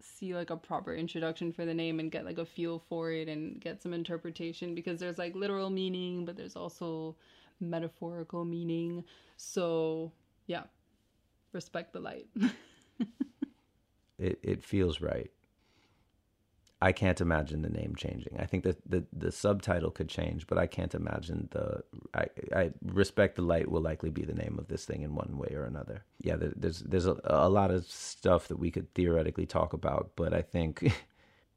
see like a proper introduction for the name and get like a feel for it and get some interpretation because there's like literal meaning, but there's also metaphorical meaning. So yeah, respect the light. It it feels right. I can't imagine the name changing. I think that the, the subtitle could change, but I can't imagine the. I, I respect the light will likely be the name of this thing in one way or another. Yeah, there, there's there's a, a lot of stuff that we could theoretically talk about, but I think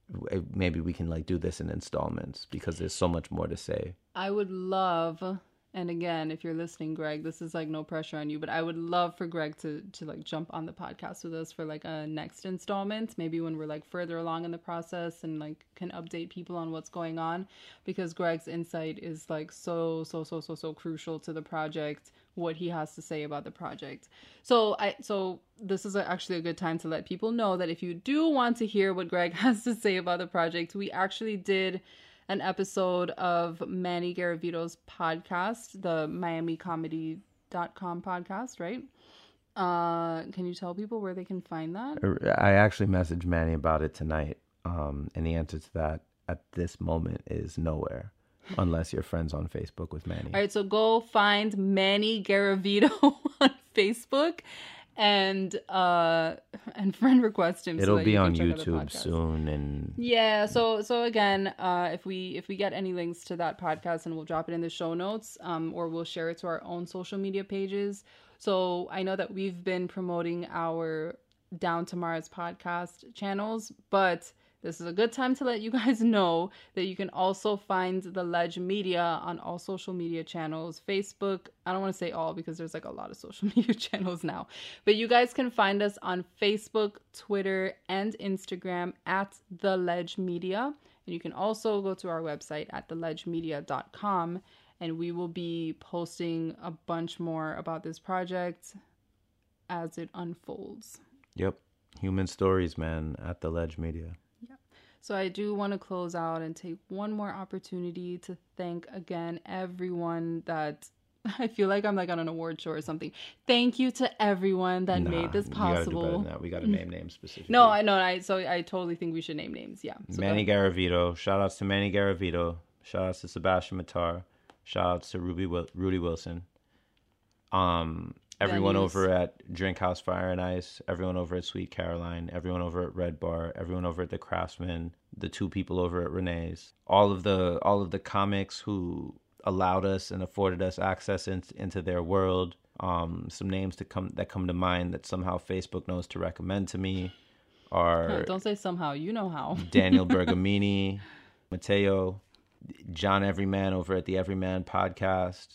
maybe we can like do this in installments because there's so much more to say. I would love, and again, if you're listening, Greg, this is like no pressure on you, but I would love for Greg to to like jump on the podcast with us for like a next installment, maybe when we're like further along in the process and like can update people on what's going on, because Greg's insight is like so so so so so crucial to the project. What he has to say about the project. So I so this is actually a good time to let people know that if you do want to hear what Greg has to say about the project, we actually did an episode of Manny Garavito's podcast, the MiamiComedy.com podcast, right? Uh, can you tell people where they can find that? I actually messaged Manny about it tonight, um, and the answer to that at this moment is nowhere, unless you're friends on Facebook with Manny. All right, so go find Manny Garavito on Facebook and uh and friend request him. It'll that be you on check out the YouTube soon, and Yeah, so so again, uh, if we if we get any links to that podcast, and we'll drop it in the show notes, um, or we'll share it to our own social media pages. So I know that we've been promoting our Down to Mars podcast channels, but this is a good time to let you guys know that you can also find the Ledge Media on all social media channels Facebook. I don't want to say all because there's like a lot of social media channels now, but you guys can find us on Facebook, Twitter, and Instagram at The Ledge Media. And you can also go to our website at theledgemedia.com and we will be posting a bunch more about this project as it unfolds. yep, human stories, man, at the Ledge Media. So I do want to close out and take one more opportunity to thank again everyone that I feel like I'm like on an award show or something. Thank you to everyone that Nah, made this We gotta do better possible. than. We got to name names specifically. No, I know. I so I totally think we should name names. Yeah. So Manny Garavito. Shout outs to Manny Garavito. Shout outs to Sebastian Matar. Shout outs to Ruby Rudy Wilson. Um, everyone Venues. over at Drink House Fire and Ice. Everyone over at Sweet Caroline. Everyone over at Red Bar. Everyone over at the Craftsman. The two people over at Renee's. All of the all of the comics who allowed us and afforded us access in, into their world. Um, some names to come that come to mind that somehow Facebook knows to recommend to me are Don't say somehow. You know how. Daniel Bergamini, Mateo, John Everyman over at the Everyman podcast,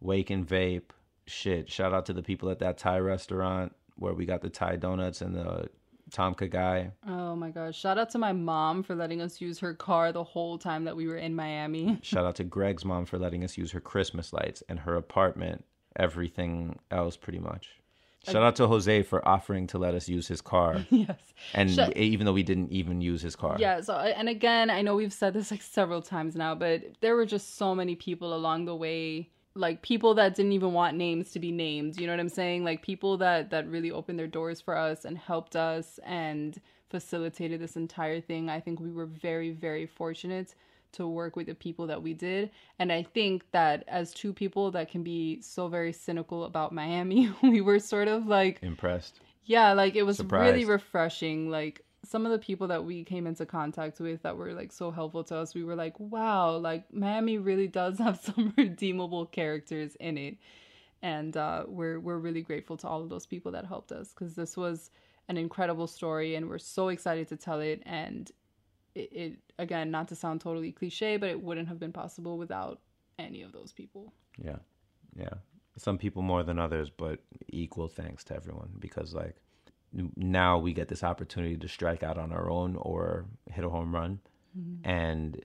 Wake and Vape. Shit, shout out to the people at that Thai restaurant where we got the Thai donuts and the Tomka guy. Oh my gosh! Shout out to my mom for letting us use her car the whole time that we were in Miami. Shout out to Greg's mom for letting us use her Christmas lights and her apartment. Everything else, pretty much. Shout out to Jose for offering to let us use his car, yes. and Shut- even though we didn't even use his car. Yeah, so and again, I know we've said this like several times now, but there were just so many people along the way, like people that didn't even want names to be named. You know what I'm saying? Like people that that really opened their doors for us and helped us and facilitated this entire thing. I think we were very very fortunate to work with the people that we did. And I think that as two people that can be so very cynical about Miami, we were sort of like Impressed. yeah, like it was really refreshing. Like some of the people that we came into contact with that were like so helpful to us, we were like, wow, like Miami really does have some redeemable characters in it. And uh, we're we're really grateful to all of those people that helped us because this was an incredible story and we're so excited to tell it and it, it again, not to sound totally cliche, but it wouldn't have been possible without any of those people. Yeah. Yeah. Some people more than others, but equal thanks to everyone because like now we get this opportunity to strike out on our own or hit a home run and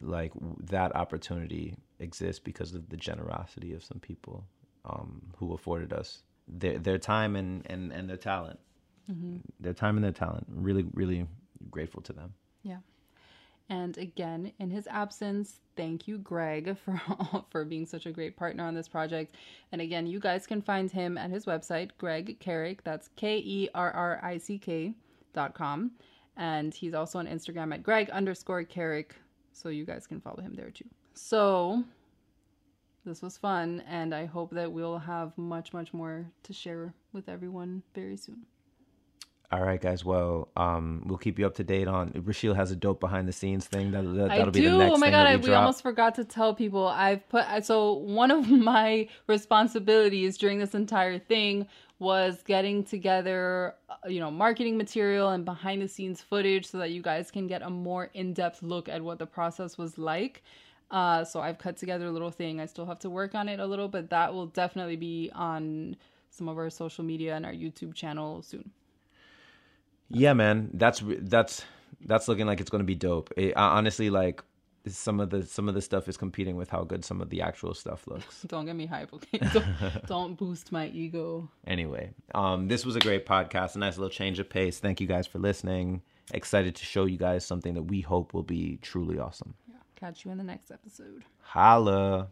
like that opportunity exists because of the generosity of some people um, who afforded us their their time and and, and their talent. Their time and their talent. Really really grateful to them. Yeah. And again, in his absence, thank you, Greg, for for being such a great partner on this project. And again, you guys can find him at his website, Greg Kerrick. That's K E R R I C K dot com. And he's also on Instagram at Greg underscore Kerrick. So you guys can follow him there too. So this was fun, and I hope that we'll have much, much more to share with everyone very soon. All right, guys. Well, um, we'll keep you up to date on. Rashil has a dope behind the scenes thing. That, that, I that'll do. be the next oh my god, I, we we almost forgot to tell people. I've put so one of my responsibilities during this entire thing was getting together, uh, you know, marketing material and behind the scenes footage so that you guys can get a more in depth look at what the process was like. Uh, so I've cut together a little thing. I still have to work on it a little, but that will definitely be on some of our social media and our YouTube channel soon. Yeah, man, that's that's that's looking like it's going to be dope. It, uh, honestly, like some of the some of the stuff is competing with how good some of the actual stuff looks. Don't get me hype, okay? Don't, don't boost my ego. anyway, um, this was a great podcast, a nice little change of pace. Thank you guys for listening. Excited to show you guys something that we hope will be truly awesome. Catch you in the next episode. Holla.